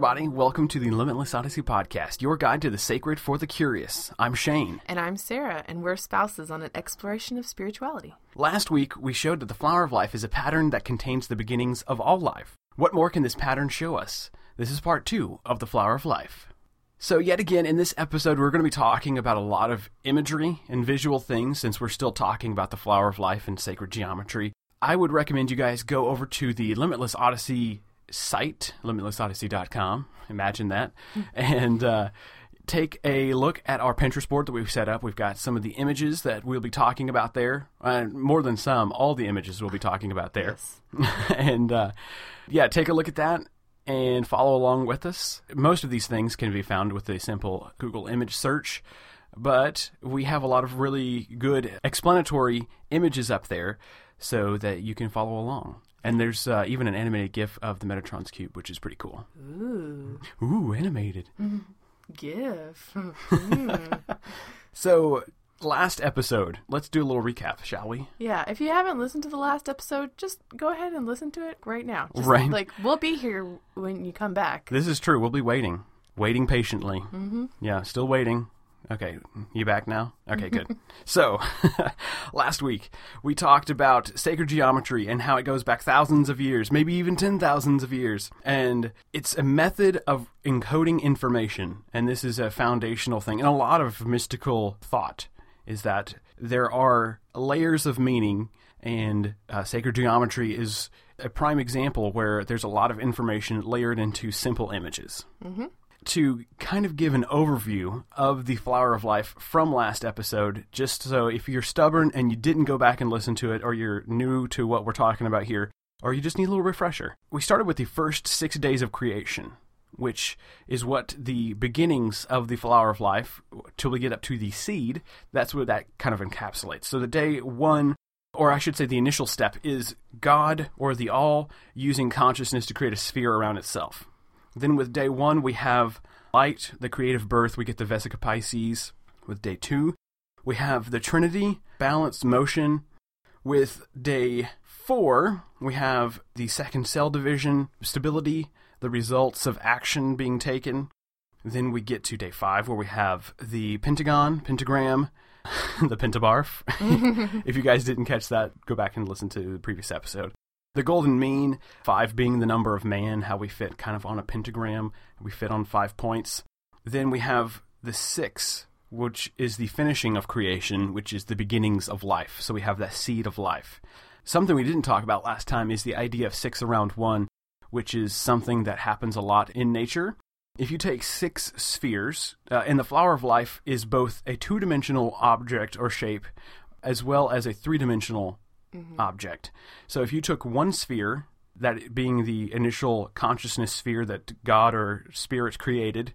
Everybody. Welcome to the Limitless Odyssey podcast, your guide to the sacred for the curious. I'm Shane. And I'm Sarah, and we're spouses on an exploration of spirituality. Last week, we showed that the flower of life is a pattern that contains the beginnings of all life. What more can this pattern show us? This is part two of the flower of life. So, yet again, in this episode, we're going to be talking about a lot of imagery and visual things since we're still talking about the flower of life and sacred geometry. I would recommend you guys go over to the Limitless Odyssey site, limitlessodyssey.com. Imagine that. and uh, take a look at our Pinterest board that we've set up. We've got some of the images that we'll be talking about there. Uh, more than some, all the images we'll be talking about there. and uh, yeah, take a look at that and follow along with us. Most of these things can be found with a simple Google image search. But we have a lot of really good explanatory images up there so that you can follow along. And there's uh, even an animated GIF of the Metatron's cube, which is pretty cool. Ooh, Ooh, animated. GIF. So, last episode, let's do a little recap, shall we? yeah, if you haven't listened to the last episode, just go ahead and listen to it right now. Just, Right. Like, we'll be here when you come back. This is true. We'll be waiting, waiting patiently. Mm-hmm. Yeah, still waiting. Okay, you back now? Okay, good. so, last week we talked about sacred geometry and how it goes back thousands of years, maybe even ten thousands of years, and it's a method of encoding information. And this is a foundational thing, and a lot of mystical thought is that there are layers of meaning, and uh, sacred geometry is a prime example where there's a lot of information layered into simple images to kind of give an overview of the flower of life from last episode, just so if you're stubborn and you didn't go back and listen to it, or you're new to what we're talking about here, or you just need a little refresher. We started with the first six days of creation, which is what the beginnings of the flower of life, till we get up to the seed, that's what that kind of encapsulates. So the day one or I should say the initial step is God or the all using consciousness to create a sphere around itself. Then with day one, we have light, the creative birth. We get the Vesica Pisces. With day two, we have the Trinity, balanced motion. With day four, we have the second cell division, stability, the results of action being taken. Then we get to day five, where we have the pentagon, pentagram, the pentabarf. if you guys didn't catch that, go back and listen to the previous episode. The golden mean, five being the number of man, how we fit kind of on a pentagram. We fit on five points. Then we have the six, which is the finishing of creation, which is the beginnings of life. So we have that seed of life. Something we didn't talk about last time is the idea of six around one, which is something that happens a lot in nature. If you take six spheres, uh, and the flower of life is both a two dimensional object or shape as well as a three dimensional Mm-hmm. object. So if you took one sphere, that being the initial consciousness sphere that God or spirit created,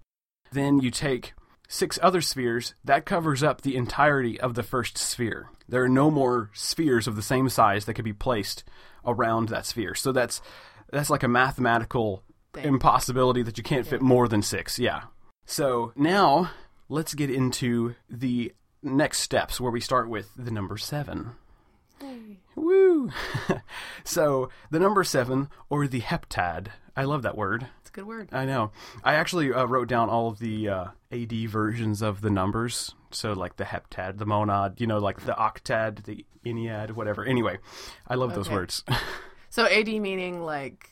then you take six other spheres, that covers up the entirety of the first sphere. There are no more spheres of the same size that could be placed around that sphere. So that's that's like a mathematical Thing. impossibility that you can't fit more than six. Yeah. So now let's get into the next steps where we start with the number Woo! so the number seven, or the heptad. I love that word. It's a good word. I know. I actually uh, wrote down all of the uh, AD versions of the numbers. So like the heptad, the monad, you know, like the octad, the ennead, whatever. Anyway, I love those words. So AD meaning like,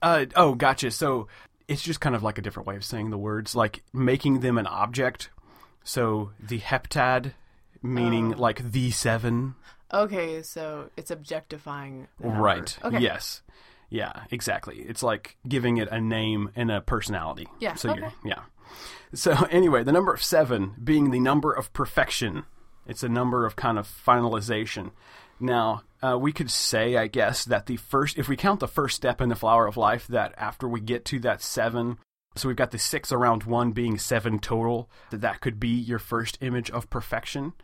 Uh, oh, gotcha. So it's just kind of like a different way of saying the words, like making them an object. So the heptad, meaning Oh. like the seven. Okay, so it's objectifying. Right. Okay. Yes. Yeah, exactly. It's like giving it a name and a personality. Yeah, So okay. you're, yeah. So anyway, the number of seven being the number of perfection. It's a number of kind of finalization. Now, uh, we could say, I guess, that the first, if we count the first step in the flower of life, that after we get to that seven, so we've got the six around one being seven total, that that could be your first image of perfection.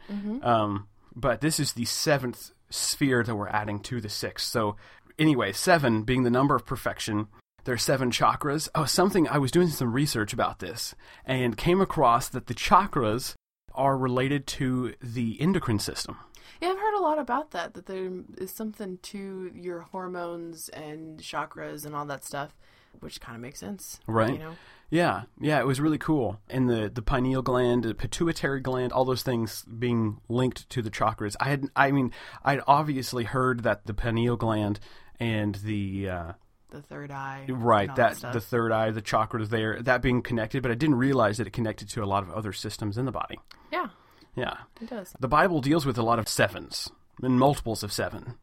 Um, but this is the seventh sphere that we're adding to the six. So, anyway, seven being the number of perfection. There are seven chakras. Oh, something I was doing some research about this and came across that the chakras are related to the endocrine system. Yeah, I've heard a lot about that. That there is something to your hormones and chakras and all that stuff which kind of makes sense, Right. You know, Yeah, yeah, it was really cool. And the the pineal gland, the pituitary gland, all those things being linked to the chakras. I had, I mean, I'd obviously heard that the pineal gland and the uh, the third eye, right all that the third eye, the chakras there, that being connected, but I didn't realize that it connected to a lot of other systems in the body. yeah, Yeah, it does. the Bible deals with a lot of sevens and multiples of seven.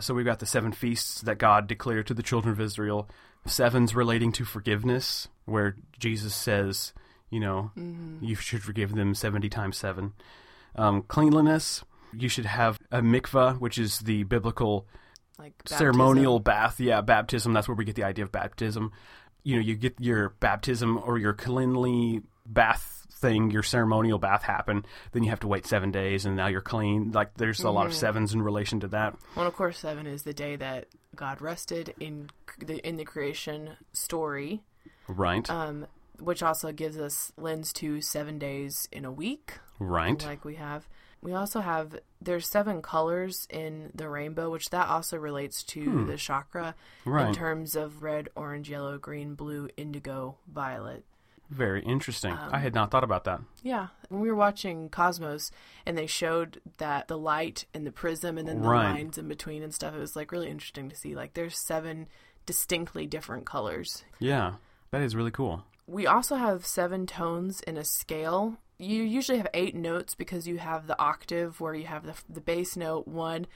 So we've got the seven feasts that God declared to the children of Israel, sevens relating to forgiveness, where Jesus says, you know, you should forgive them 70 times seven. Um, cleanliness, you should have a mikvah, which is the biblical Like ceremonial bath. Yeah, baptism. That's where we get the idea of baptism. You know, you get your baptism or your cleanly bath thing, your ceremonial bath happen. Then you have to wait seven days, and now you're clean. Like there's a lot of sevens in relation to that. Well, of course, seven is the day that God rested in the in the creation story, Right. um, which also gives us lens to seven days in a week, right. like we have. We also have there's seven colors in the rainbow, which that also relates to the chakra in Hmm. Terms of red, orange, yellow, green, blue, indigo, violet. Very interesting. Um, I had not thought about that. Yeah, when we were watching Cosmos and they showed that the light and the prism and then the Right. lines in between and stuff, it was like really interesting to see. Like there's seven distinctly different colors. Yeah, that is really cool. We also have seven tones in a scale. You usually have eight notes because you have the octave where you have the the bass note one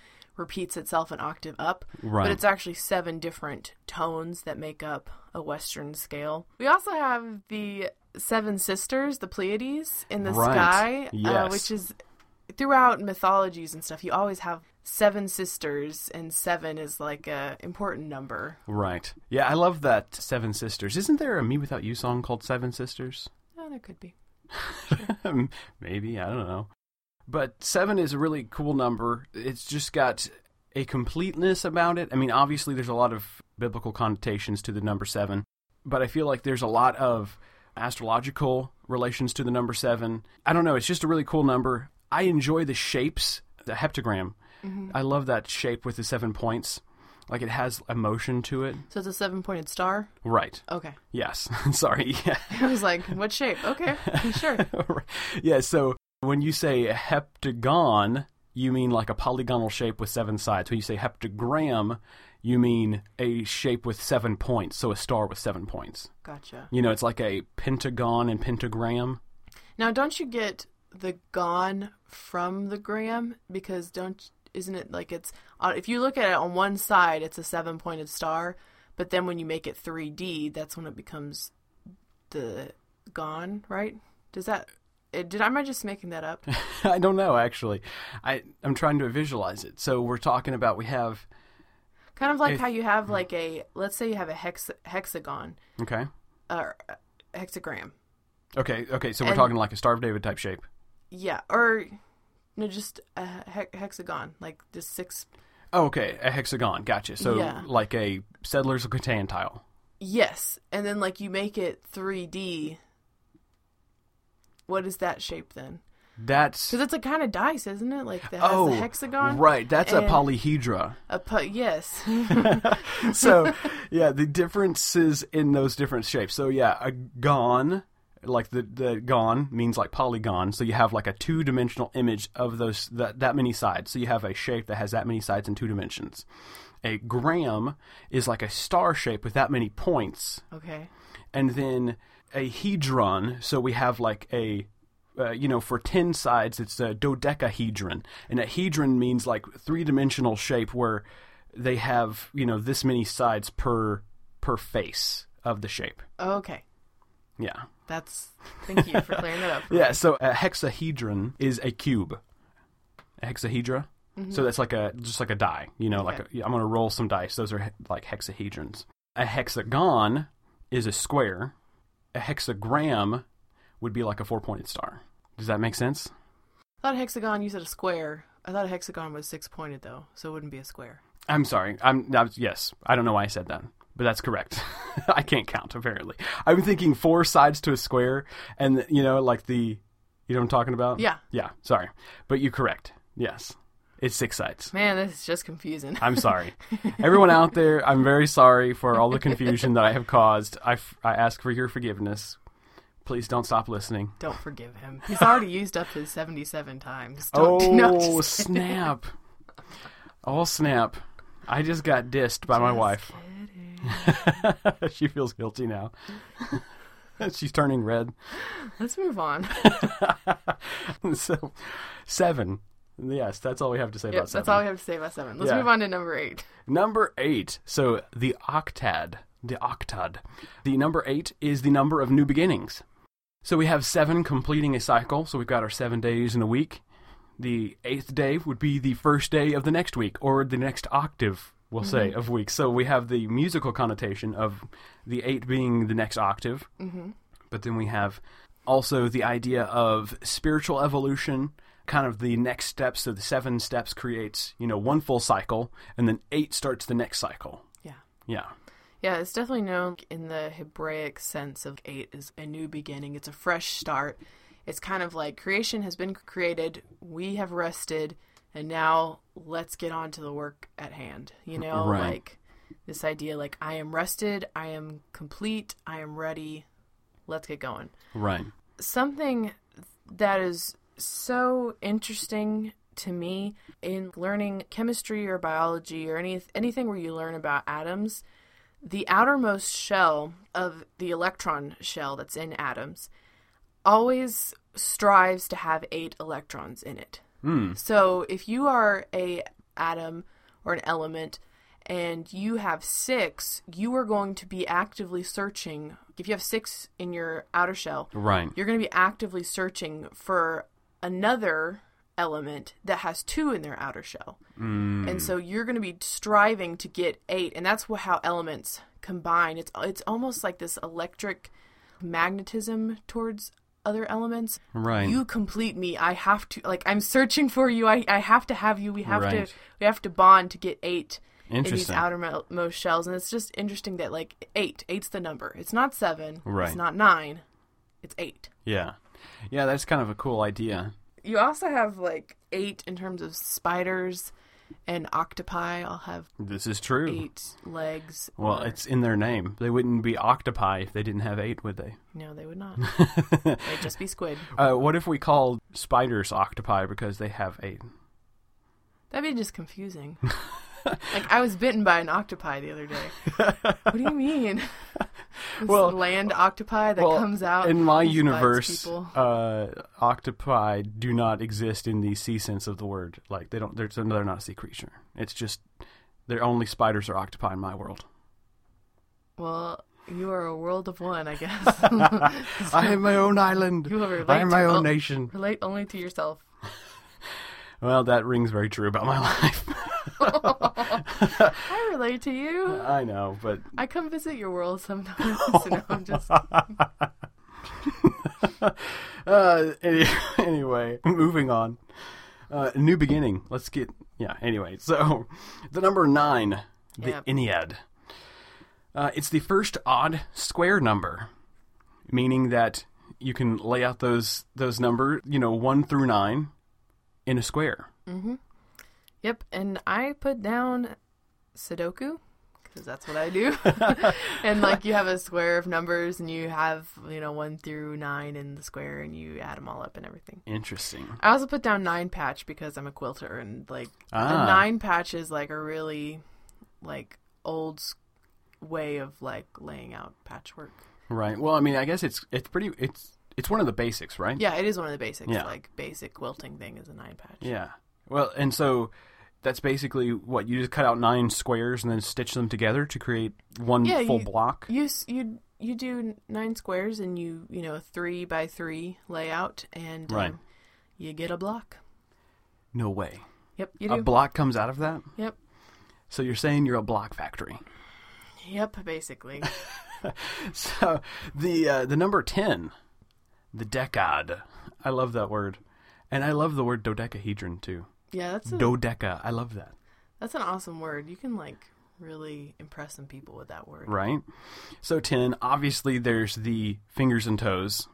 repeats itself an octave up, Right. but it's actually seven different tones that make up a Western scale. We also have the seven sisters, the Pleiades, in the Right. sky, uh, which is throughout mythologies and stuff. You always have seven sisters, and seven is like a important number. Right. Yeah, I love that Seven Sisters. Isn't there a Me Without You song called Seven Sisters? Oh, there could be. Maybe, I don't know. But seven is a really cool number. It's just got a completeness about it. I mean, obviously, there's a lot of biblical connotations to the number seven, but I feel like there's a lot of astrological relations to the number seven. I don't know. It's just a really cool number. I enjoy the shapes, the heptagram. Mm-hmm. I love that shape with the seven points. Like it has emotion to it. So it's a seven-pointed star. Right. Okay. Yes. Sorry. Yeah. I was like, what shape? Okay, sure. yeah, so when you say heptagon, you mean like a polygonal shape with seven sides. When you say heptagram, you mean a shape with seven points, so a star with seven points. Gotcha. You know, it's like a pentagon and pentagram. Now, don't you get the gon from the gram because don't isn't it like it's uh, if you look at it on one side it's a seven pointed star, but then when you make it 3D, that's when it becomes the gon, right? Does that did am I just making that up? I don't know actually. I I'm trying to visualize it. So we're talking about we have kind of like If- how you have like a let's say you have a hex, hexagon okay. or uh, hexagram. Okay, okay, so we're And- talking like a Star of David type shape. Yeah, or no, just a he- hexagon, like just six Oh, okay, a hexagon. Gotcha. So Yeah. like a Settlers of Catan tile. Yes, and then like you make it 3D. What is that shape then? That's Because it's a kind of dice, isn't it? Like that has oh the hexagon. right. That's a polyhedra. A pu- yes. so yeah, the differences in those different shapes. So yeah, a gon, like the the gon means like polygon. So you have like a two dimensional image of those that that many sides. So you have a shape that has that many sides in two dimensions. A gram is like a star shape with that many points, okay. and then a hedron. So we have like a uh, you know, for 10 sides, it's a dodecahedron. And a hedron means like three dimensional shape where they have, you know, this many sides per per face of the shape. Okay. Yeah. That's. Thank you for clearing that up. for Yeah. me. So a hexahedron is a cube. A hexahedra. So that's like a just like a die. You know, like Okay. a, I'm going to roll some dice. Those are he- like hexahedrons. A hexagon is a square. A hexagram would be like a four pointed star. Does that make sense? I thought a hexagon. You said a square. I thought a hexagon was six pointed though, so it wouldn't be a square. I'm sorry. I'm was- yes. I don't know why I said that, but that's correct. I can't count apparently. I'm thinking four sides to a square, and you know, like the, you know what I'm talking about? Yeah. Yeah. Sorry, but you're correct. Yes, It's six sides. Man, this is just confusing. I'm sorry. Everyone out there, I'm very sorry for all the confusion that I have caused. I, f- I ask for your forgiveness. Please don't stop listening. Don't forgive him. He's already used up his 77 times. Don't, Oh, no, snap. Oh, snap. I just got dissed by my wife. she feels guilty now. She's turning red. Let's move on. so, seven. Yes, that's all we have to say Yep, about seven. that's all we have to say about seven. Let's Yeah. move on to number eight. Number eight. So the octad, the octad. The number eight is the number of new beginnings. So we have seven completing a cycle. So we've got our seven days in a week. The eighth day would be the first day of the next week, or the next octave, we'll say, of weeks. So we have the musical connotation of the eight being the next octave. Mm-hmm. But then we have also the idea of spiritual evolution, kind of the next steps. So the seven steps creates, you know, one full cycle, and then eight starts the next cycle. Yeah. Yeah. Yeah, it's definitely known in the Hebraic sense of eight is a new beginning. It's a fresh start. It's kind of like creation has been created, we have rested, and now let's get on to the work at hand. You know, Right. like this idea like I am rested, I am complete, I am ready. Let's get going. Right. something that is so interesting to me in learning chemistry or biology or any anything where you learn about atoms the outermost shell of the electron shell that's in atoms always strives to have 8 electrons in it Hmm. so if you are a atom or an element and you have six, you are going to be actively searching. If you have six in your outer shell, Right. you're going to be actively searching for another element that has two in their outer shell. Mm. And so you're going to be striving to get eight, and that's how elements combine. It's it's almost like this electric magnetism towards other elements. Right. You complete me. I have to like I'm searching for you. I, I have to have you. We have Right. to we have to bond to get eight in these outermost shells, and it's just interesting that like eight, eight's the number. It's not seven. Right. It's not nine. It's eight. yeah. Yeah, that's kind of a cool idea. You also have like eight in terms of spiders and octopi. I'll have This is true. eight legs. Well, or- it's in their name. They wouldn't be octopi if they didn't have eight, would they? no, they would not. They'd just be squid. Uh, what if we called spiders octopi because they have eight? That'd be just confusing. like I was bitten by an octopi the other day. what do you mean? Well- land octopi that well, comes out In my universe, uh, octopi do not exist in the sea sense of the word. Like they don't. They're, they're not a sea creature. It's just they're only spiders or octopi in my world. Well, you are a world of one, I guess. I have my own island. You I am my own nation. Relate only to yourself. Well, that rings very true about my life. I relate to you. I know, but I come visit your world sometimes. no, I'm just uh, any, anyway, moving on. Uh, new beginning. Let's get yeah. Anyway, so the number nine, the Yep. Ennead. Uh, it's the first odd square number, meaning that you can lay out those those numbers, you know, one through nine, in a square. Yep, and I put down Sudoku because that's what I do. and like you have a square of numbers, and you have you know one through nine in the square, and you add them all up and everything. Interesting. I also put down nine patch because I'm a quilter, and like the Ah. nine patch is like a really like old way of like laying out patchwork. Right. Well, I mean, I guess it's it's pretty. It's it's one of the basics, right? Yeah, it is one of the basics. Yeah. Like basic quilting thing is a nine patch. Yeah. Well, and so that's basically what you just cut out nine squares and then stitch them together to create one Yeah, full you- block. You you you do nine squares and you you know a three by three layout and Right. um, you get a block. No way. Yep, you do. A block comes out of that. yep, So you're saying you're a block factory. yep. Basically, So the uh, the number ten, the decad. I love that word, and I love the word dodecahedron too. Yeah. That's a, Dodeca. I love that. that's an awesome word. You can like really impress some people with that word. Right. So ten. Obviously, there's the fingers and toes.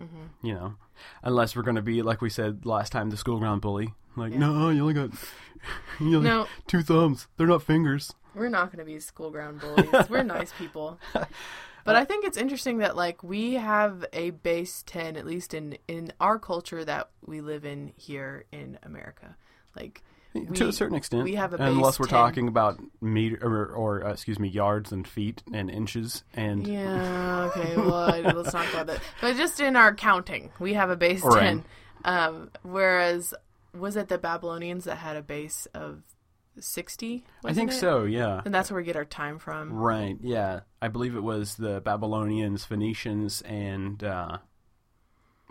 Mm-hmm. You know, unless we're going to be like we said last time, the school ground bully. Like, Yeah. no, you only got you only No. two thumbs. They're not fingers. We're not going to be school ground bullies. We're nice people. But I think it's interesting that like we have a base 10 at least in in our culture that we live in here in America. Like to we- a certain extent, we have a unless we're 10. talking about meter or, or uh, excuse me, yards and feet and inches and Yeah, okay. Well, let's not go about that. But just in our counting, we have a base Right. 10. Um whereas was it the Babylonians that had a base of 60? I think it? so. Yeah. And that's where we get our time from. Right. Yeah. I believe it was the Babylonians, Phoenicians, and uh,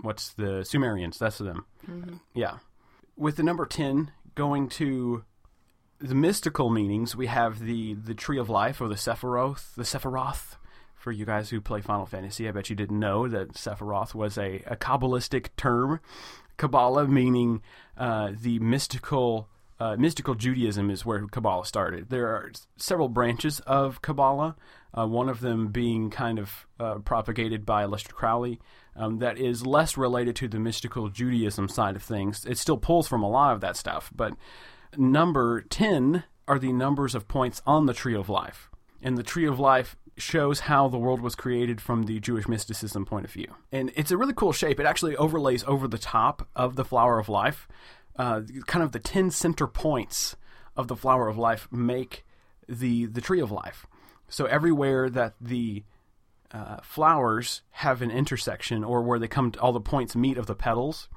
what's the Sumerians? That's them. Mm-hmm. Yeah. With the number ten going to the mystical meanings, we have the the tree of life or the Sephiroth, the Sephiroth. For you guys who play Final Fantasy, I bet you didn't know that Sephiroth was a, a Kabbalistic term. Kabbalah meaning uh, the mystical uh, mystical Judaism is where Kabbalah started. There are several branches of Kabbalah, uh, one of them being kind of uh, propagated by Aleister Crowley, um, that is less related to the mystical Judaism side of things. It still pulls from a lot of that stuff, but number 10 are the numbers of points on the Tree of Life. And the Tree of Life shows how the world was created from the Jewish mysticism point of view. And it's a really cool shape. It actually overlays over the top of the Flower of Life. Uh, kind of the 10 center points of the Flower of Life make the, the Tree of Life. So everywhere that the uh, flowers have an intersection or where they come to, all the points meet of the petals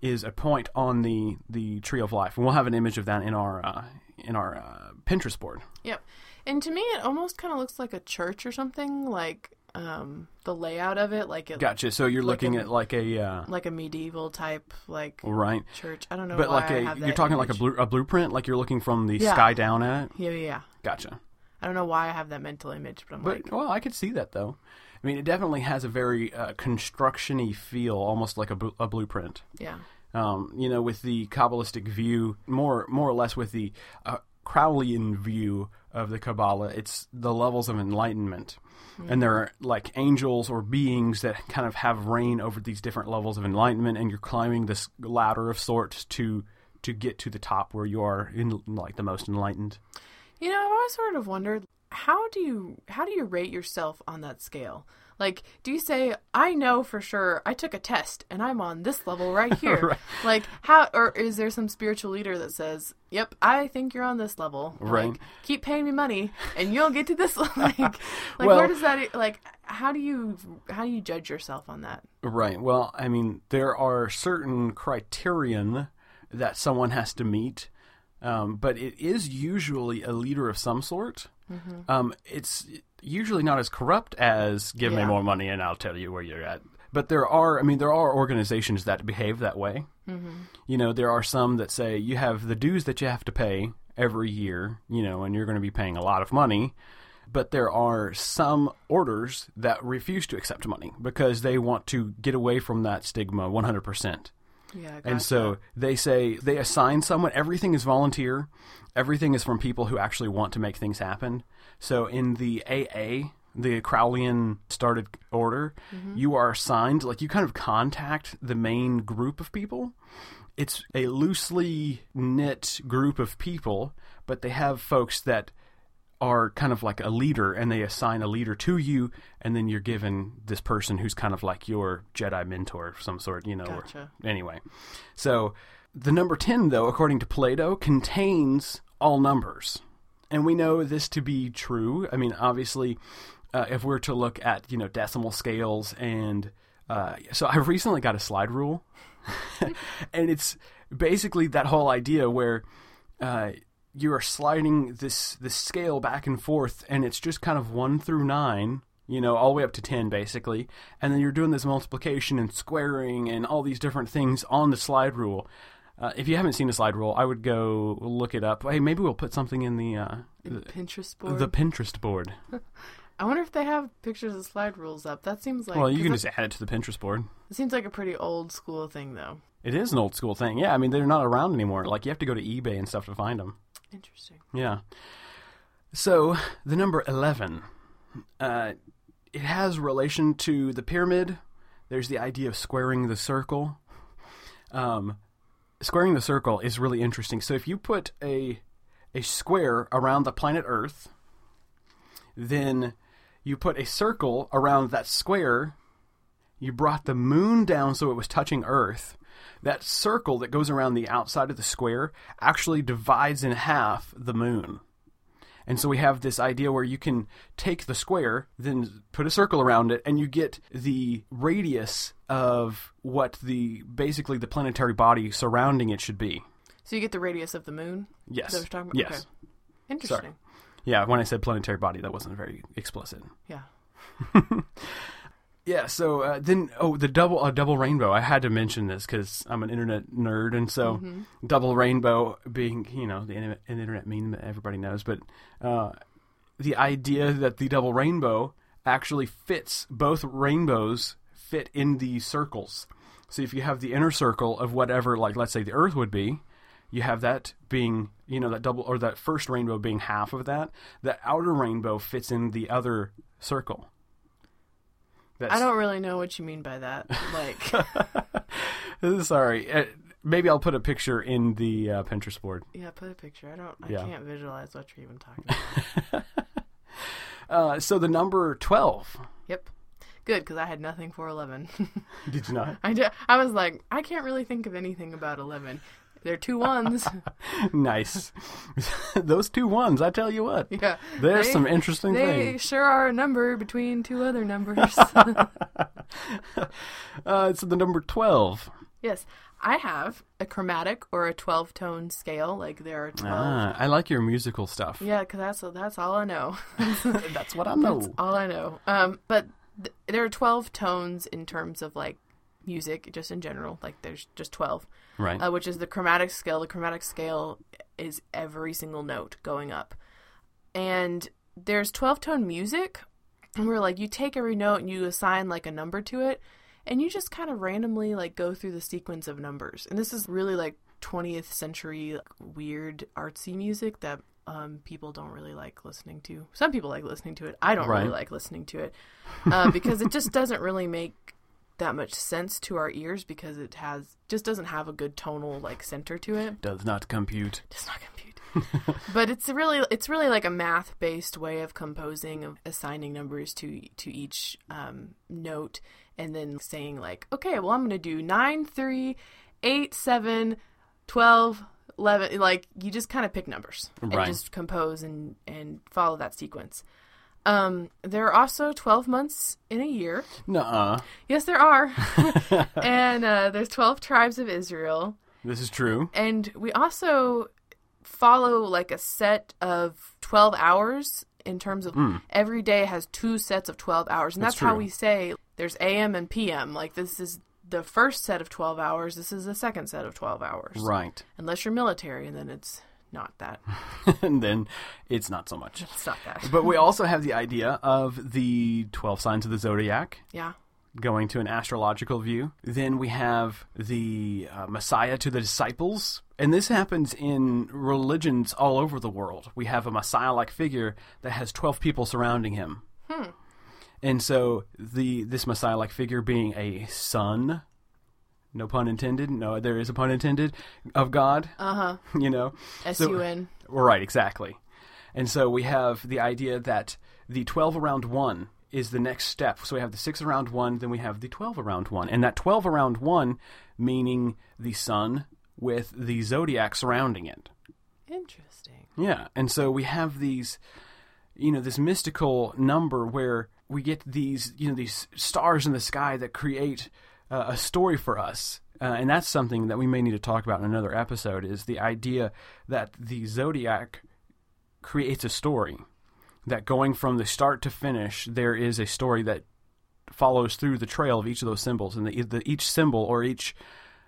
is a point on the the tree of life and we'll have an image of that in our uh, in our uh, pinterest board Yep. And to me, it almost kind of looks like a church or something, like um, the layout of it, like it, gotcha so you're Like looking an- at like a uh, like a medieval type, like right church. I don't know, but like a you're talking like a, blue, a blueprint like you're looking from the Yeah. sky down at yeah, yeah. gotcha I don't know why I have that mental image, but I'm but like, well i could see that though i mean it definitely has a very uh, construction-y feel almost like a, blu- a blueprint. Yeah, um, you know, with the Kabbalistic view, more more or less with the uh, Crowleyan view of the Kabbalah, it's the levels of enlightenment, and there are like angels or beings that kind of have reign over these different levels of enlightenment, and you're climbing this ladder of sorts to to get to the top where you are in like the most enlightened. You know, I've always sort of wondered how do you how do you rate yourself on that scale? Like, do you say I know for sure I took a test and I'm on this level right here? Right. Like, how or is there some spiritual leader that says, "Yep, I think you're on this level. Right. Like, keep paying me money and you'll get to this." like, like Well- where does that like? How do you how do you judge yourself on that? Right. Well, I mean, there are certain criterion that someone has to meet, um, but it is usually a leader of some sort. Um, it's usually not as corrupt as "give me more money and I'll tell you where you're at." But there are, I mean, there are organizations that behave that way. You know, there are some that say you have the dues that you have to pay every year, you know, and you're going to be paying a lot of money. But there are some orders that refuse to accept money because they want to get away from that stigma 100%. Yeah, And so they say they assign someone, everything is volunteer, everything is from people who actually want to make things happen. So in the AA, the Crowleyan started order, you are assigned, like you kind of contact the main group of people. It's a loosely knit group of people, but they have folks that are kind of like a leader and they assign a leader to you and then you're given this person who's kind of like your Jedi mentor of some sort, you know. or- Gotcha. anyway. So the number 10 though, according to Plato, contains all numbers. And we know this to be true. I mean, obviously, uh, if we're to look at, you know, decimal scales and uh, so I recently got a slide rule and it's basically that whole idea where uh, you are sliding this this scale back and forth, and it's just kind of one through nine, you know, all the way up to ten, basically, and then you're doing this multiplication and squaring and all these different things on the slide rule. Uh, if you haven't seen a slide rule, I would go look it up. Hey, maybe we'll put something in the uh, the, Pinterest board. the Pinterest board. I wonder if they have pictures of slide rules up. That seems like well, you can just add it to the Pinterest board. It seems like a pretty old school thing, though. It is an old school thing. Yeah, I mean they're not around anymore. Like you have to go to eBay and stuff to find them. Interesting. Yeah. So the number eleven, uh, it has relation to the pyramid, there's the idea of squaring the circle. Um, squaring the circle is really interesting. So if you put a a square around the planet Earth, then you put a circle around that square. You brought the moon down so it was touching Earth. That circle that goes around the outside of the square actually divides in half the moon. And so we have this idea where you can take the square, then put a circle around it, and you get the radius of what the basically the planetary body surrounding it should be. So you get the radius of the moon. Yes. That talking about? Yes. Okay. Interesting. Yeah, when I said planetary body, that wasn't very explicit. Yeah. Yeah. So uh, then, oh, the double a double rainbow. I had to mention this because I'm an internet nerd, and so double rainbow being you know the internet, an internet meme that everybody knows, but uh, the idea that the double rainbow actually fits both rainbows fit in the circles. So if you have the inner circle of whatever, like let's say the Earth would be, you have that being you know that double or that first rainbow being half of that. The outer rainbow fits in the other circle. That's, I don't really know what you mean by that. Like, Sorry. Uh, maybe I'll put a picture in the uh, Pinterest board. yeah, put a picture. I don't. I Yeah. can't visualize what you're even talking about. Uh, so the number 12. yep. Good, because I had nothing for eleven. Did you not? I, ju- I was like, I can't really think of anything about eleven. They're two ones. nice. Those two ones, I tell you what. yeah. There's They- some interesting They things. They sure are a number between two other numbers. Uh, so the number 12. yes, I have a chromatic or a twelve tone scale. Like there are twelve. Ah, I like your musical stuff. Yeah, because that's that's all I know. That's what I know. That's all I know. Um, but th- there are twelve tones in terms of like music, just in general. Like there's just twelve, Right. uh, which is the chromatic scale. The chromatic scale is every single note going up, and there's twelve tone music, and we're like you take every note and you assign like a number to it, and you just kind of randomly like go through the sequence of numbers. And this is really like 20th century like, weird artsy music that um, people don't really like listening to. Some people like listening to it. I don't really like listening to it uh, because it just doesn't really make that much sense to our ears because it has just doesn't have a good tonal like center to it. Does not compute. Does not compute. but it's really it's really like a math based way of composing of assigning numbers to to each um, note and then saying like okay well i'm going to do 9 3 8 7 12 11 like you just kind of pick numbers and just compose and and follow that sequence um there are also 12 months in a year Nuh-uh. yes there are and uh, there's 12 tribes of israel This is true. and we also follow like a set of 12 hours in terms of every day has two sets of 12 hours and Hmm. That's that's, how true. we say there's am and pm like this is the first set of 12 hours this is the second set of 12 hours Right. unless you're military and then it's not that and then it's not so much. it's not that But we also have the idea of the 12 signs of the zodiac. yeah going to an astrological view. Then we have the uh, Messiah to the disciples. And this happens in religions all over the world. We have a Messiah like figure that has 12 people surrounding him. And so the this Messiah like figure being a son, no pun intended, no, there is a pun intended, of God, uh-huh you know. s-u-n Right, exactly. And so we have the idea that the 12 around 1 is the next step. So we have the 6 around 1, then we have the 12 around 1. And that 12 around 1 meaning the sun with the zodiac surrounding it. interesting Yeah. And so we have these you know this mystical number where we get these you know these stars in the sky that create uh, a story for us uh, and that's something that we may need to talk about in another episode is the idea that the zodiac creates a story that going from the start to finish there is a story that follows through the trail of each of those symbols and the, the each symbol or each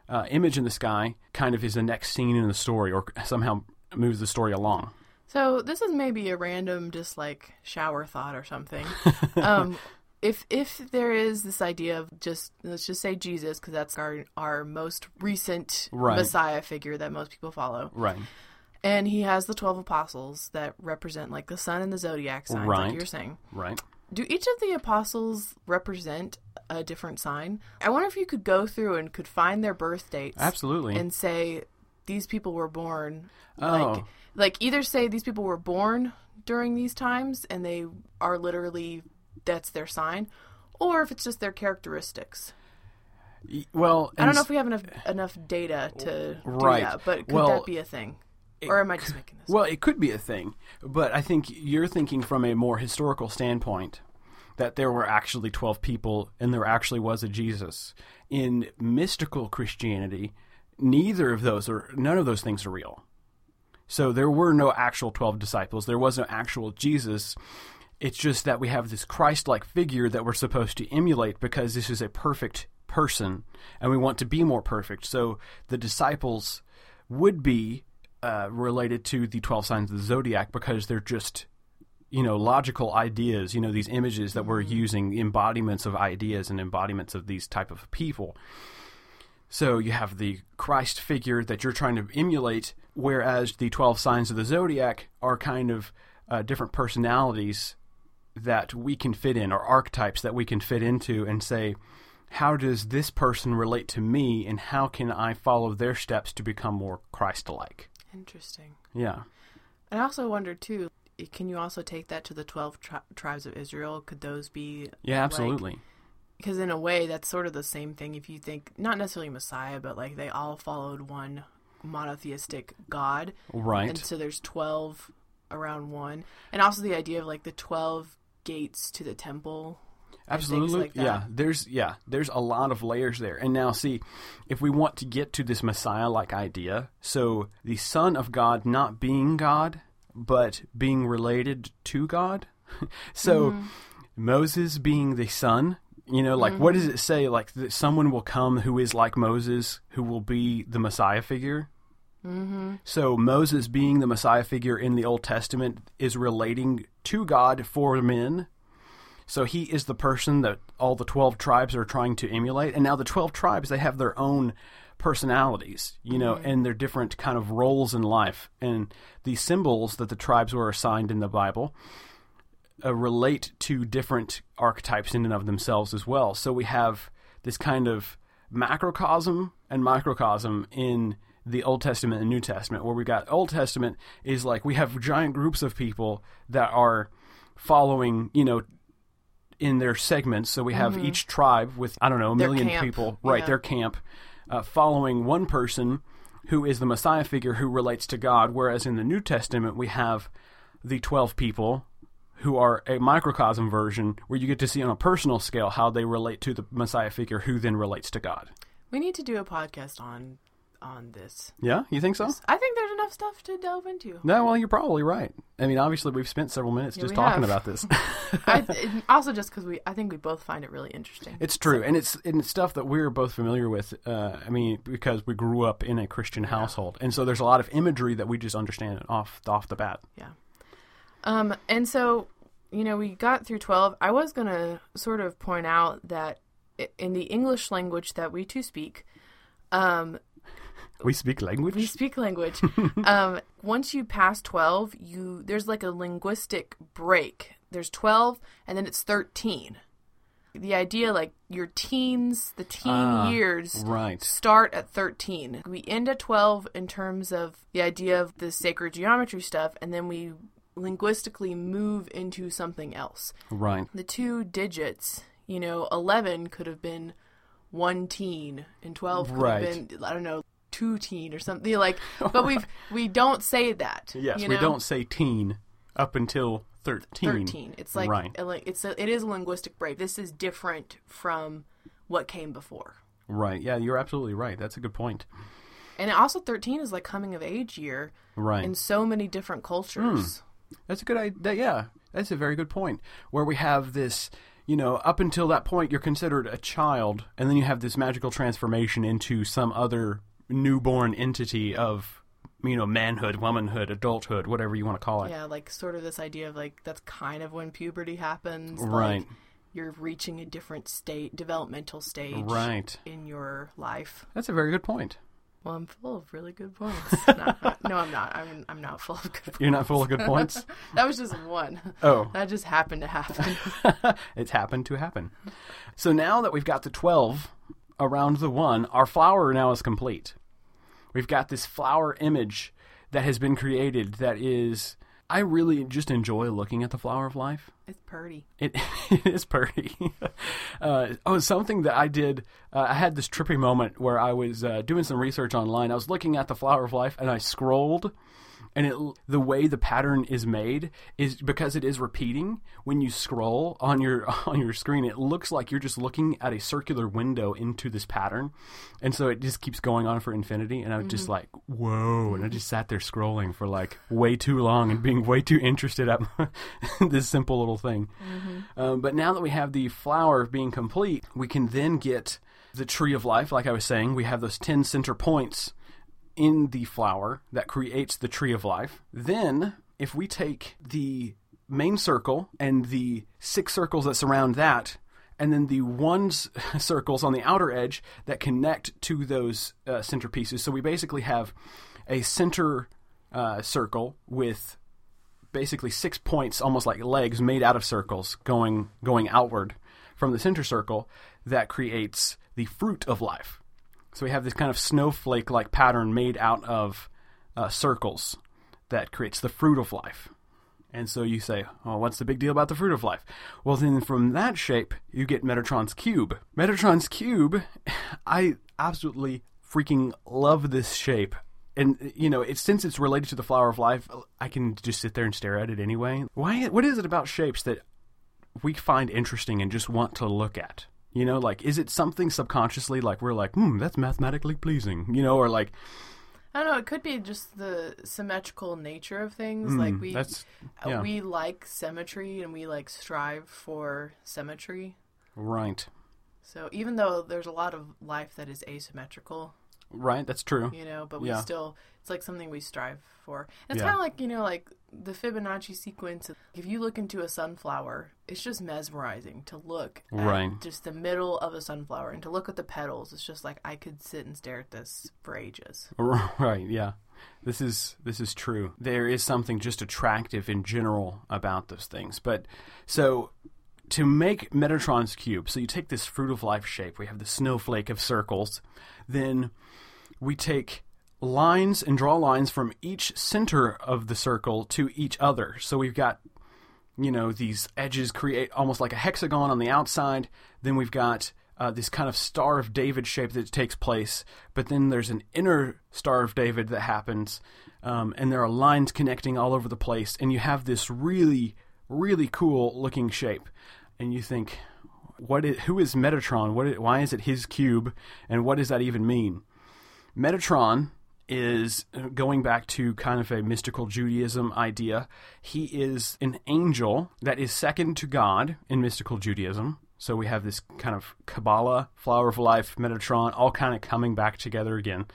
uh, image in the sky kind of is the next scene in the story or somehow moves the story along So this is maybe a random, just like shower thought or something. um, if if there is this idea of just let's just say Jesus, because that's our our most recent Right. Messiah figure that most people follow, right and he has the twelve apostles that represent like the sun and the zodiac signs, Right. like you're saying. right Do each of the apostles represent a different sign. I wonder if you could go through and could find their birth dates Absolutely. and say these people were born Oh. like like either say these people were born during these times and they are literally that's their sign or if it's just their characteristics. Well, I don't know if we have enough enough data to Right. do that, but could Well, that be a thing? Or am I just making this? Well, it could be a thing, but I think you're thinking from a more historical standpoint that there were actually 12 people and there actually was a Jesus. In mystical Christianity, neither of those are none of those things are real. So there were no actual 12 disciples. There was no actual Jesus. It's just that we have this Christ-like figure that we're supposed to emulate because this is a perfect person and we want to be more perfect. So the disciples would be uh, related to the 12 signs of the zodiac because they're just you know logical ideas you know these images that we're using embodiments of ideas and embodiments of these type of people so you have the christ figure that you're trying to emulate whereas the 12 signs of the zodiac are kind of uh, different personalities that we can fit in or archetypes that we can fit into and say how does this person relate to me and how can i follow their steps to become more christ-like Interesting. yeah And I also wonder too, can you also take that to the 12 tri- tribes of Israel? Could those be yeah absolutely because in a way that's sort of the same thing if you think not necessarily Messiah, but like they all followed one monotheistic God. right And so there's 12 around one. And also the idea of like the 12 gates to the temple. Absolutely. like yeah. There's yeah, there's a lot of layers there. And now see, if we want to get to this Messiah like idea, so the Son of God not being God, but being related to God. so Mm-hmm. Moses being the son, you know, like what does it say? Like that someone will come who is like Moses, who will be the Messiah figure. Mm-hmm. So Moses being the Messiah figure in the Old Testament is relating to God for men. So he is the person that all the 12 tribes are trying to emulate. And now the 12 tribes, they have their own personalities, you know, and their different kind of roles in life. And the symbols that the tribes were assigned in the Bible uh, relate to different archetypes in and of themselves as well. So we have this kind of macrocosm and microcosm in the Old Testament and New Testament, where we got Old Testament is like we have giant groups of people that are following, you know, in their segments. So we have each tribe with I don't know a Their million camp, people, right? yeah. Their camp, uh, following one person who is the Messiah figure who relates to God. Whereas in the New Testament we have the twelve people who are a microcosm version where you get to see on a personal scale how they relate to the Messiah figure who then relates to God. We need to do a podcast on on this. Yeah, you think so? I think there's enough stuff to delve into. No, well, you're probably right. I mean, obviously, we've spent several minutes Yeah, just talking have. about this. I, also just because we, I think we both find it really interesting. It's true, and it's and it's stuff that we're both familiar with. Uh, I mean, because we grew up in a Christian household, and so there's a lot of imagery that we just understand off off the bat. Yeah. Um, and so, you know, we got through 12. I was going to sort of point out that in the English language that we two speak, um, We speak language. we speak language. um, once you pass 12, you there's like a linguistic break. There's 12 and then it's 13. The idea like your teens, the teen Ah, years right. start at 13. We end at 12 in terms of the idea of the sacred geometry stuff, and then we linguistically move into something else. Right. The two digits, you know, 11 could have been one teen, and 12 could Right. have been, I don't know, two teen or something like, but we've, we don't say that. Yes, you we don't say teen up until thirteen. 13. It's like, right. it's a, it is a linguistic break. This is different from what came before. Right. Yeah, you're absolutely right. That's a good point. And also 13 is like coming of age year Right. in so many different cultures. Hmm. That's a good idea. Yeah, that's a very good point. Where we have this, you know, up until that point, you're considered a child, and then you have this magical transformation into some other newborn entity of, you know, manhood, womanhood, adulthood, whatever you want to call it. Yeah, like sort of this idea of like that's kind of when puberty happens. Right. Like you're reaching a different state, developmental stage Right. in your life. That's a very good point. Well, I'm full of really good points. no, no, I'm not. I'm I'm not full of good points. You're not full of good points? that was just one. Oh. That just happened to happen. it's happened to happen. So now that we've got the 12 around the 1, our flower now is complete. We've got this flower image that has been created that is. I really just enjoy looking at the flower of life. It's pretty. It, it is pretty. uh, oh, something that I did. Uh, I had this trippy moment where I was uh, doing some research online. I was looking at the flower of life, and I scrolled, and it the way the pattern is made is because it is repeating. When you scroll on your on your screen, it looks like you're just looking at a circular window into this pattern, and so it just keeps going on for infinity. And I was just like, "Whoa!" And I just sat there scrolling for like way too long and being way too interested at this simple little thing. Um, but now that we have the flower being complete, we can then get the tree of life. Like I was saying, we have those ten center points in the flower that creates the tree of life. Then, if we take the main circle and the six circles that surround that, and then the ones circles on the outer edge that connect to those uh, centerpieces. So we basically have a center uh, circle with basically six points, almost like legs made out of circles, going going outward from the center circle that creates the fruit of life. So we have this kind of snowflake like pattern made out of uh, circles that creates the fruit of life. And so you say, oh, what's the big deal about the fruit of life? Well, then from that shape, you get Metatron's cube. Metatron's cube, I absolutely freaking love this shape. And you know, it's since it's related to the flower of life, I can just sit there and stare at it anyway. Why? What is it about shapes that we find interesting and just want to look at? You know, like is it something subconsciously like we're like, hmm, that's mathematically pleasing, you know, or like I don't know. It could be just the symmetrical nature of things. like we, uh, yeah. we like symmetry and we like strive for symmetry. right, So even though there's a lot of life that is asymmetrical, right, that's true. you know, but we Yeah. still it's like something we strive for. It's Yeah. kind of like you know, like the Fibonacci sequence. If you look into a sunflower, it's just mesmerizing to look at Right. just the middle of a sunflower and to look at the petals. It's just like I could sit and stare at this for ages. Right, yeah. This is this is true. There is something just attractive in general about those things. But so to make Metatron's cube, so you take this fruit of life shape, we have the snowflake of circles, then we take lines and draw lines from each center of the circle to each other. So we've got you know, these edges create almost like a hexagon on the outside. Then we've got uh, this kind of Star of David shape that takes place, but then there's an inner Star of David that happens, um, and there are lines connecting all over the place, and you have this really, really cool looking shape. And you think, what is, who is Metatron? What is, why is it his cube? And what does that even mean? Metatron is going back to kind of a mystical Judaism idea. He is an angel that is second to God in mystical Judaism. So we have this kind of Kabbalah, Flower of Life, Metatron, all kind of coming back together again.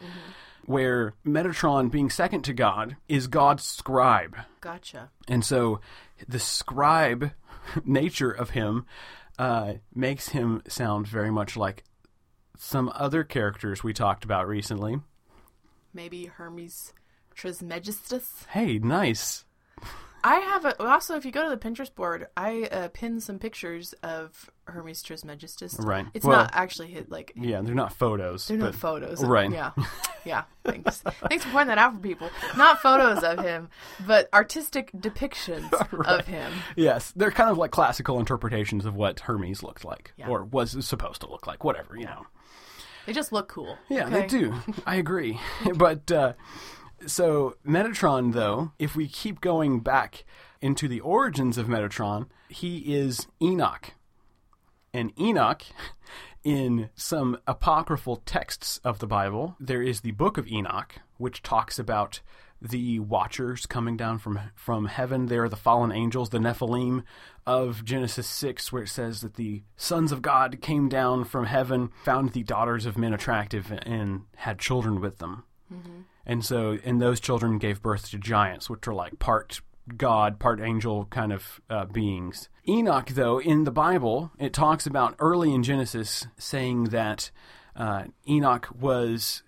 Where Metatron, being second to God, is God's scribe. Gotcha. And so the scribe nature of him uh, makes him sound very much like some other characters we talked about recently. Maybe Hermes Trismegistus. Hey, nice. I have a, also, if you go to the Pinterest board, I uh, pinned some pictures of Hermes Trismegistus. Right. It's Well- not actually hit like Yeah, they're not photos. they're but, not photos. right. Yeah. Yeah. Thanks. Thanks for pointing that out for people. Not photos of him, but artistic depictions of him. Yes, they're kind of like classical interpretations of what Hermes looked like, Yeah. or was supposed to look like, whatever, you know. They just look cool. Yeah, okay? they do. I agree. but uh, so Metatron, though, if we keep going back into the origins of Metatron, he is Enoch, and Enoch. In some apocryphal texts of the Bible, there is the book of Enoch, which talks about the watchers coming down from from heaven. They are the fallen angels, the Nephilim of Genesis six, where it says that the sons of God came down from heaven, found the daughters of men attractive, and had children with them. And so, and those children gave birth to giants, which are like part God, part angel kind of uh, beings. Enoch, though, in the Bible, it talks about early in Genesis saying that uh, Enoch was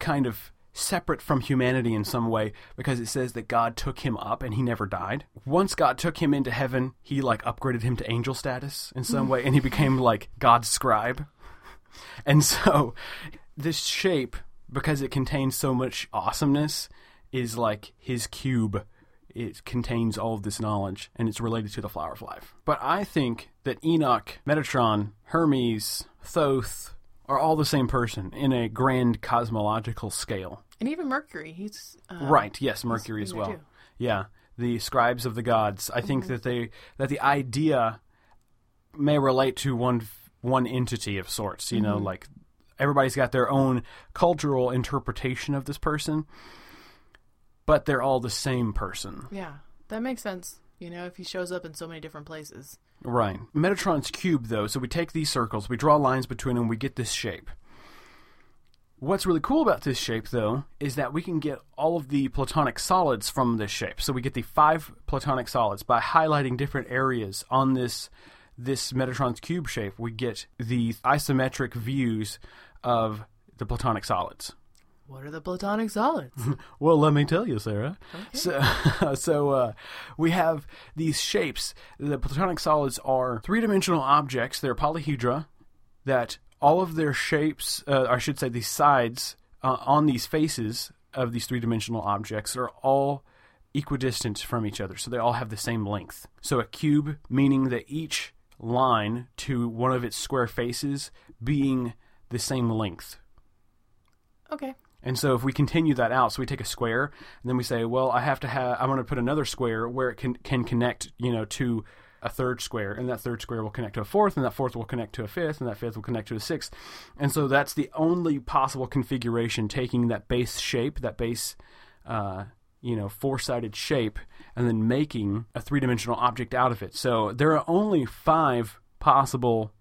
kind of separate from humanity in some way because it says that God took him up and he never died. Once God took him into heaven, he like upgraded him to angel status in some way and he became like God's scribe. And so this shape because it contains so much awesomeness is like his cube. It contains all of this knowledge and it's related to the flower of life. But I think that Enoch, Metatron, Hermes, Thoth are all the same person in a grand cosmological scale. And even Mercury, he's uh, Right. Yes, Mercury as well. too. Yeah, the scribes of the gods. I think that they that the idea may relate to one one entity of sorts. You know, like everybody's got their own cultural interpretation of this person, but they're all the same person. Yeah, that makes sense. You know, if he shows up in so many different places. Right. Metatron's cube, though, so we take these circles, we draw lines between them, we get this shape. What's really cool about this shape, though, is that we can get all of the platonic solids from this shape. So we get the five platonic solids by highlighting different areas on this this Metatron's cube shape. We get the isometric views of the platonic solids. What are the platonic solids? Well, let me tell you, Sarah. So, so uh, we have these shapes. The platonic solids are three-dimensional objects. They're polyhedra. That all of their shapes, uh, I should say, these sides uh, on these faces of these three-dimensional objects are all equidistant from each other. So they all have the same length. So a cube, meaning that each line to one of its square faces being the same length. okay. And so if we continue that out, so we take a square and then we say, well, I have to have, I want to put another square where it can can connect, you know, to a third square, and that third square will connect to a fourth, and that fourth will connect to a fifth, and that fifth will connect to a sixth. And so that's the only possible configuration, taking that base shape, that base, uh, you know, four-sided shape, and then making a three-dimensional object out of it. So there are only five possible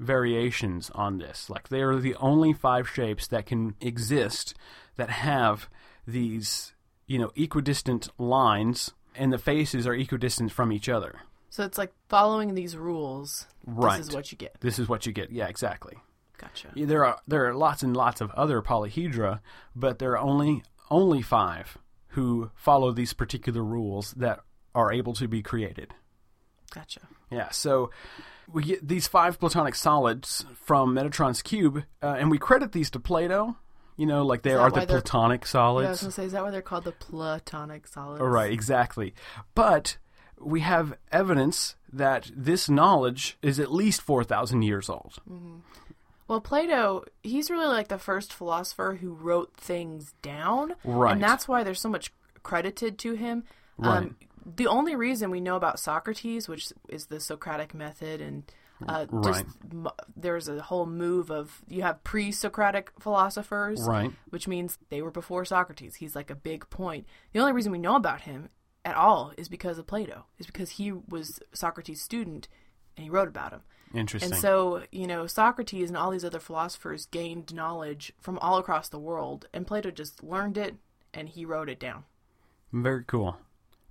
variations on this. Like they are the only five shapes that can exist that have these, you know, equidistant lines and the faces are equidistant from each other. So it's like following these rules. Right. This is what you get. This is what you get. Yeah, exactly. Gotcha. There are there are lots and lots of other polyhedra, but there are only only 5 who follow these particular rules that are able to be created. Gotcha. Yeah, so we get these five platonic solids from Metatron's cube, uh, and we credit these to Plato. You know, like they are the platonic Yeah, I was solids. gonna say, is that why they're called the platonic solids? Right, exactly. But we have evidence that this knowledge is at least 4,000 years old. Well, Plato, he's really like the first philosopher who wrote things down. Right. And that's why there's so much credited to him. Right. Um, the only reason we know about Socrates, which is the Socratic method, and uh, just Right. m- there's a whole move of you have pre-Socratic philosophers, Right. which means they were before Socrates. He's like a big point. The only reason we know about him at all is because of Plato, is because he was Socrates' student and he wrote about him. Interesting. And so, you know, Socrates and all these other philosophers gained knowledge from all across the world, and Plato just learned it and he wrote it down. Very cool.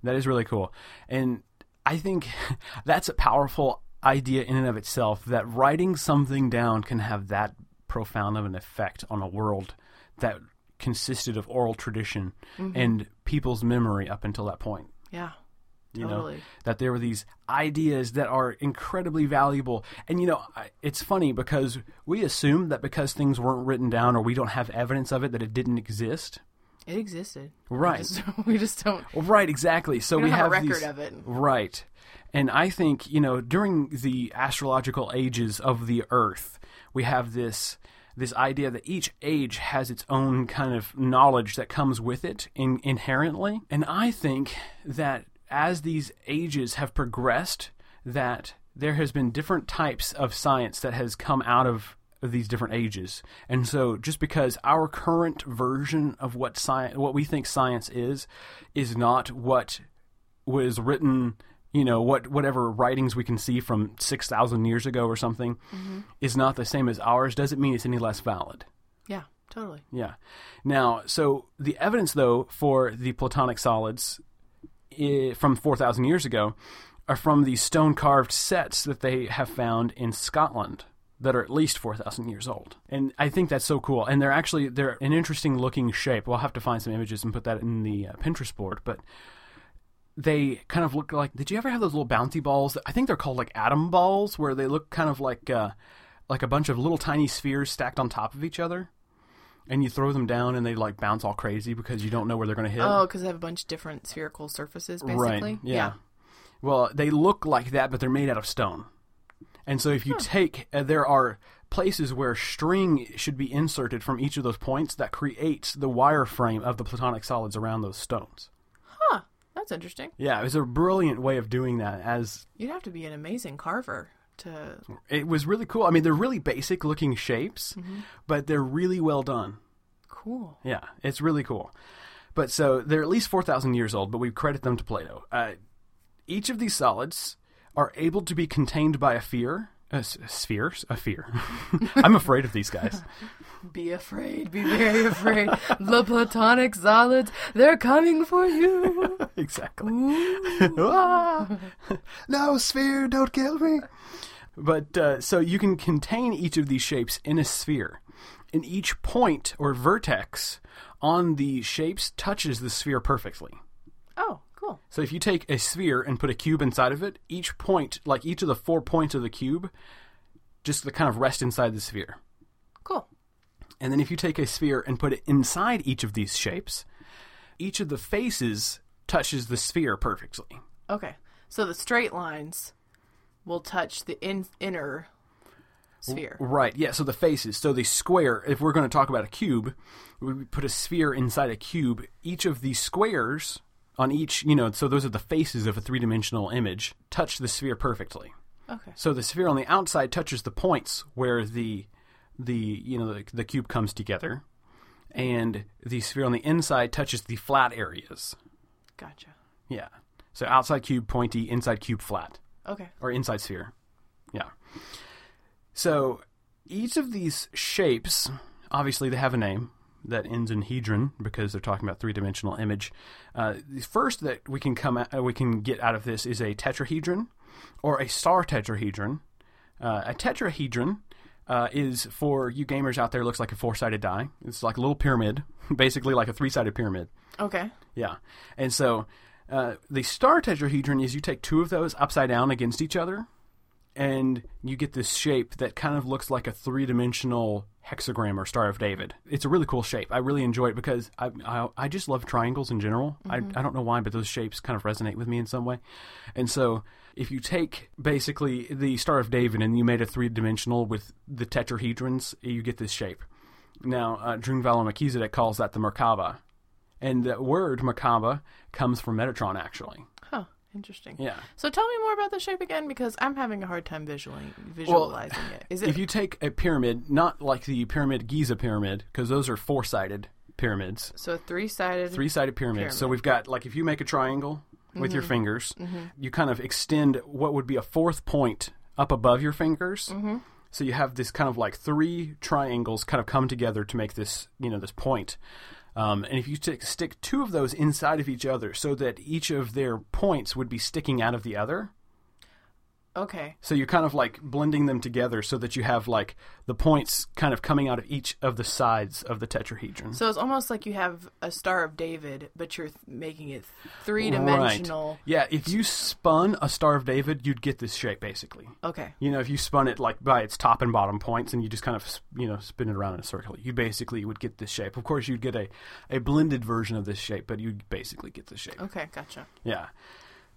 That is really cool. And I think that's a powerful idea in and of itself that writing something down can have that profound of an effect on a world that consisted of oral tradition mm-hmm. and people's memory up until that point. Yeah, You totally. know, that there were these ideas that are incredibly valuable. And, you know, it's funny because we assume that because things weren't written down or we don't have evidence of it, that it didn't exist. It existed. Right. We just, we just don't. Right, exactly. So We we, have a record these, of it. Right. And I think, you know, during the astrological ages of the earth, we have this this idea that each age has its own kind of knowledge that comes with it in, inherently. And I think that as these ages have progressed, that there has been different types of science that has come out of of these different ages. And so just because our current version of what science what we think science is is not what was written, you know, what whatever writings we can see from 6,000 years ago or something mm-hmm. is not the same as ours doesn't mean it's any less valid. Yeah, totally. Yeah. Now, so the evidence though for the platonic solids i- from 4,000 years ago are from these stone carved sets that they have found in Scotland. That are at least 4,000 years old. And I think that's so cool. And they're actually they're an interesting looking shape. We'll have to find some images and put that in the uh, Pinterest board, but they kind of look like Did you ever have those little bouncy balls? I think they're called like atom balls where they look kind of like uh, like a bunch of little tiny spheres stacked on top of each other. And you throw them down and they like bounce all crazy because you don't know where they're going to hit. Oh, because they have a bunch of different spherical surfaces, basically. Right. Yeah. Well, they look like that, but they're made out of stone. And so if you take, uh, there are places where string should be inserted from each of those points that creates the wireframe of the platonic solids around those stones. Huh. That's interesting. Yeah, it was a brilliant way of doing that. As You'd have to be an amazing carver to. it was really cool. I mean, they're really basic looking shapes, but they're really well done. Cool. Yeah, it's really cool. But so they're at least 4,000 years old, but we credit them to Plato. Uh, each of these solids are able to be contained by a fear. A sphere? A fear. I'm afraid of these guys. Be afraid. Be very afraid. the platonic solids, they're coming for you. exactly. Ah! no, sphere, don't kill me. But uh, so you can contain each of these shapes in a sphere, and each point or vertex on the shapes touches the sphere perfectly. Oh, So if you take a sphere and put a cube inside of it, each point, like each of the four points of the cube, just kind of rest inside the sphere. Cool. And then if you take a sphere and put it inside each of these shapes, each of the faces touches the sphere perfectly. Okay. So the straight lines will touch the in- inner sphere. Right, yeah, so the faces. So the square, if we're going to talk about a cube, we put a sphere inside a cube. Each of these squares on each, you know, so those are the faces of a three dimensional image, touch the sphere perfectly. Okay. So the sphere on the outside touches the points where the the you know the, the cube comes together, and the sphere on the inside touches the flat areas. Gotcha. Yeah. So outside cube pointy, inside cube flat, Okay. or inside sphere. Yeah. So each of these shapes, obviously, they have a name that ends in hedron because they're talking about three dimensional image. Uh, the first that we can come at, we can get out of this is a tetrahedron or a star tetrahedron. Uh, a tetrahedron uh, is for you gamers out there looks like a four sided die. It's like a little pyramid, basically like a three sided pyramid. Okay. Yeah. And so uh, the star tetrahedron is you take two of those upside down against each other, and you get this shape that kind of looks like a three dimensional hexagram or Star of David. It's a really cool shape. I really enjoy it because I I, I just love triangles in general. I, I don't know why, but those shapes kind of resonate with me in some way. And so if you take basically the Star of David and you made a three dimensional with the tetrahedrons, you get this shape. Now, uh, Drunvalo Melchizedek calls that the Merkaba. And the word Merkaba comes from Metatron, actually. Interesting. Yeah. So tell me more about the shape again because I'm having a hard time visualing visualizing it. Is it If you take a pyramid, not like the pyramid Giza pyramid, because those are four sided pyramids, so three sided? three sided pyramids. So we've got, like, if you make a triangle with your mm-hmm. fingers, mm-hmm. you kind of extend what would be a fourth point up above your fingers. Mm-hmm. So you have this kind of like three triangles kind of come together to make this, you know, this point. Um, and if you stick stick two of those inside of each other so that each of their points would be sticking out of the other, Okay. so you're kind of like blending them together so that you have like the points kind of coming out of each of the sides of the tetrahedron. So it's almost like you have a Star of David, but you're th- making it three dimensional. Right. Yeah, if you spun a Star of David, you'd get this shape basically. Okay. You know, if you spun it like by its top and bottom points and you just kind of, you know, spin it around in a circle, you basically would get this shape. Of course, you'd get a, a blended version of this shape, but you'd basically get this shape. Okay. Gotcha. Yeah.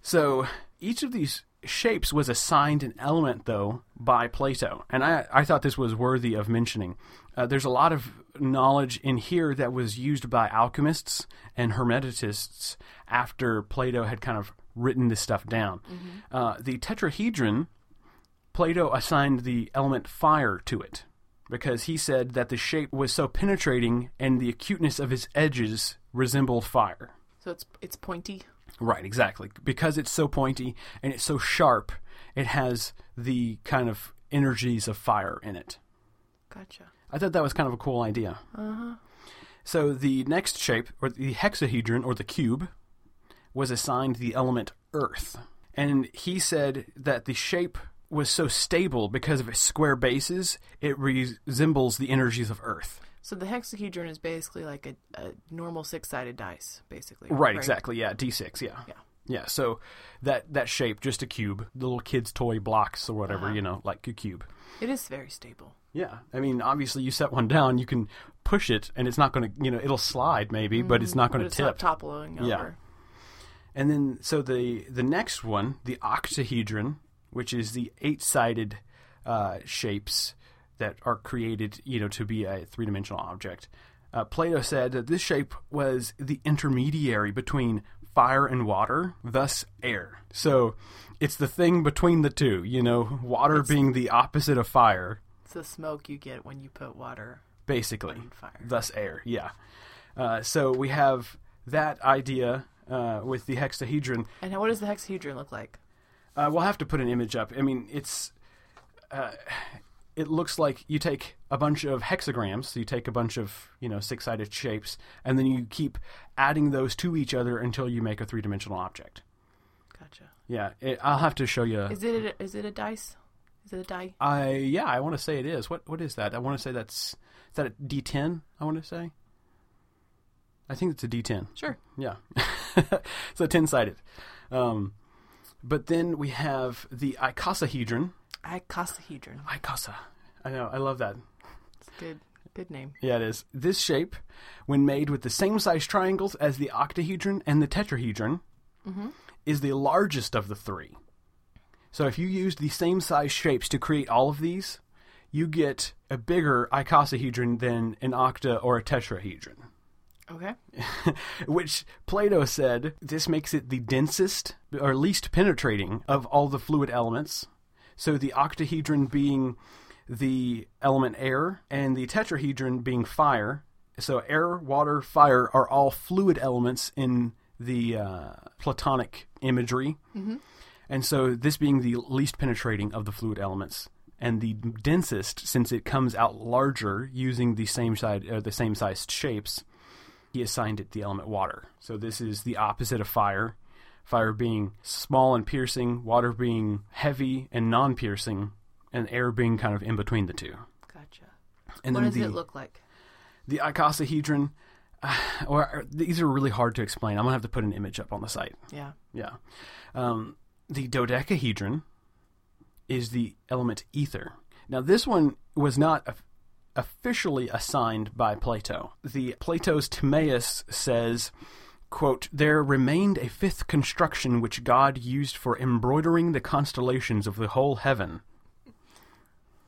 So each of these shapes was assigned an element, though, by Plato. And I, I thought this was worthy of mentioning. Uh, there's a lot of knowledge in here that was used by alchemists and hermetists after Plato had kind of written this stuff down. Uh, the tetrahedron, Plato assigned the element fire to it because he said that the shape was so penetrating and the acuteness of its edges resembled fire. So it's it's pointy. Right, exactly. Because it's so pointy and it's so sharp, it has the kind of energies of fire in it. Gotcha. I thought that was kind of a cool idea. Uh-huh. So the next shape, or the hexahedron, or the cube, was assigned the element earth. And he said that the shape was so stable because of its square bases, it resembles the energies of Earth. So the hexahedron is basically like a, a normal six-sided dice, basically. Right, exactly. Yeah, D6, yeah. Yeah. Yeah, so that that shape, just a cube, the little kids' toy blocks or whatever, Uh-huh. you know, like a cube. It is very stable. Yeah, I mean, obviously, you set one down, you can push it, and it's not going to, you know, it'll slide maybe, but it's not going Mm-hmm. To tip. not toppling over. Yeah. And then, so the the next one, the octahedron, which is the eight-sided uh, shapes that are created, you know, to be a three-dimensional object. Uh, Plato said that this shape was the intermediary between fire and water, thus air. So it's the thing between the two, you know, water being the opposite of fire, It's the smoke you get when you put water basically. on fire. thus air. Yeah. Uh, so we have that idea uh, with the hexahedron. And what does the hexahedron look like? Uh, we'll have to put an image up. I mean, it's. It looks like you take a bunch of hexagrams, so you take a bunch of you know six-sided shapes, and then you keep adding those to each other until you make a three-dimensional object. Gotcha. Yeah, it, I'll have to show you. Is it a, is it a dice? Is it a die? I yeah, I want to say it is. What what is that? I want to say that's is that a D10? I want to say. I think it's a D10. Sure. Yeah. so ten sided. Um, but then we have the icosahedron. Icosahedron. Icosa. I know. I love that. It's a good good name. Yeah, it is. This shape, when made with the same size triangles as the octahedron and the tetrahedron, mm-hmm. is the largest of the three. So if you use the same size shapes to create all of these, you get a bigger icosahedron than an octa or a tetrahedron. Okay. which Plato said this makes it the densest or least penetrating of all the fluid elements. So the octahedron being the element air and the tetrahedron being fire. So air, water, fire are all fluid elements in the uh, Platonic imagery. And so this being the least penetrating of the fluid elements and the densest since it comes out larger using the same side uh, the same sized shapes he assigned it the element water. So this is the opposite of fire. Fire being small and piercing, water being heavy and non-piercing, and air being kind of in between the two. Gotcha. And what then does the it look like? the icosahedron, uh, or these are really hard to explain. I'm gonna have to put an image up on the site. Yeah. Yeah. Um, the dodecahedron is the element ether. Now, this one was not of- officially assigned by Plato. The Plato's Timaeus says, quote, There remained a fifth construction which God used for embroidering the constellations of the whole heaven.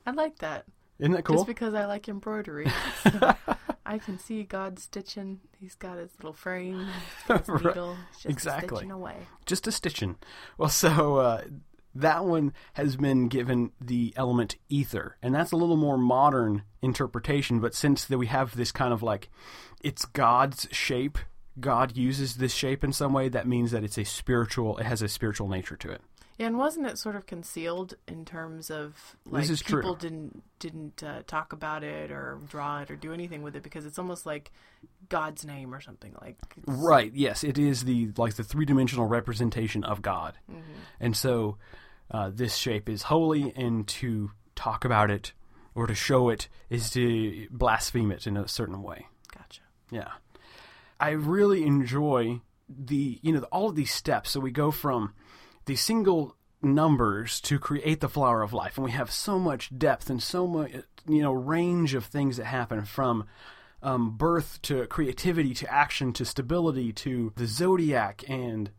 I like that. Isn't that cool? Just because I like embroidery. So I can see God stitching. He's got his little frame, he's got his Right. needle, he's just Exactly. stitching away. just a stitching. Well, so uh, that one has been given the element ether, and that's a little more modern interpretation. But since that we have this kind of like, it's God's shape. God uses this shape in some way. That means that it's a spiritual. It has a spiritual nature to it. Yeah, and wasn't it sort of concealed in terms of like This is true. people didn't didn't uh, talk about it or draw it or do anything with it because it's almost like God's name or something like. Right. Yes, it is the like the three dimensional representation of God, and so uh, this shape is holy, and to talk about it or to show it is to blaspheme it in a certain way. Gotcha. Yeah. I really enjoy the, you know, all of these steps. So we go from the single numbers to create the flower of life. And we have so much depth and so much, you know, range of things that happen from um, birth to creativity to action to stability to the zodiac and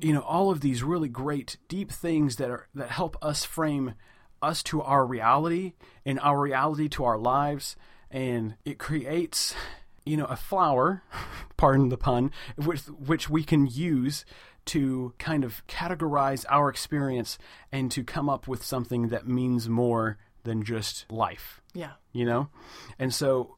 you know all of these really great deep things that are that help us frame us to our reality and our reality to our lives and it creates you know a flower pardon the pun which which we can use to kind of categorize our experience and to come up with something that means more than just life. Yeah. you know? And so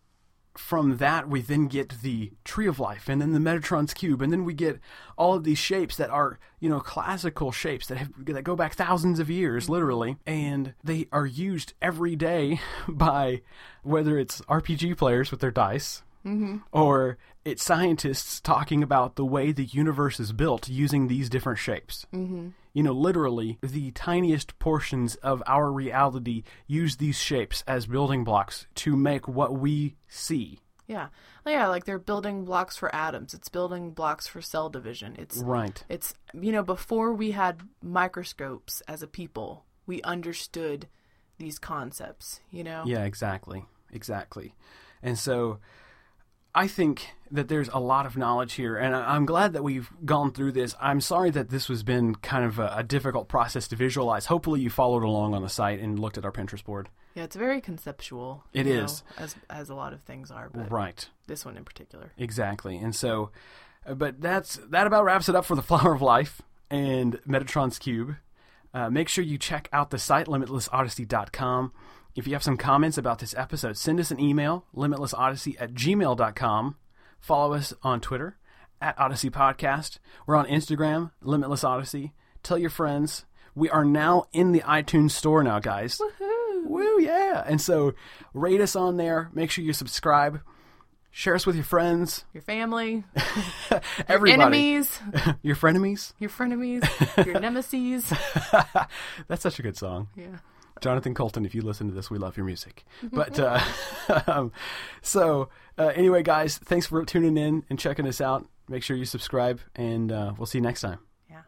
from that we then get the tree of life and then the metatron's cube and then we get all of these shapes that are you know classical shapes that have that go back thousands of years mm-hmm. literally. And they are used every day by whether it's rpg players with their dice or it's scientists talking about the way the universe is built using these different shapes mm-hmm. you know, literally the tiniest portions of our reality use these shapes as building blocks to make what we see. Yeah. Yeah, like they're building blocks for atoms. It's building blocks for cell division. It's Right. it's you know, before we had microscopes as a people, we understood these concepts, you know? Yeah, exactly. Exactly. And so I think that there's a lot of knowledge here, and I'm glad that we've gone through this. I'm sorry that this has been kind of a, a difficult process to visualize. Hopefully, you followed along on the site and looked at our Pinterest board. Yeah, it's very conceptual. It is. is as as a lot of things are, but Right. this one in particular. Exactly. And so, uh, but that's that about wraps it up for the Flower of Life and Metatron's Cube. Uh, make sure you check out the site limitlessodyssey.com. If you have some comments about this episode, send us an email limitlessodyssey at gmail.com. Follow us on Twitter at Odyssey Podcast. We're on Instagram, Limitless Odyssey. Tell your friends. We are now in the iTunes store now, guys. Woo, yeah. And so rate us on there. Make sure you subscribe. Share us with your friends. Your family, Everybody. enemies, Your frenemies. your frenemies, your nemesis. That's such a good song. Yeah. Jonathan Coulton, if you listen to this, we love your music. But uh, um, so uh, anyway, guys, thanks for tuning in and checking us out. Make sure you subscribe, and uh, we'll see you next time. Yeah.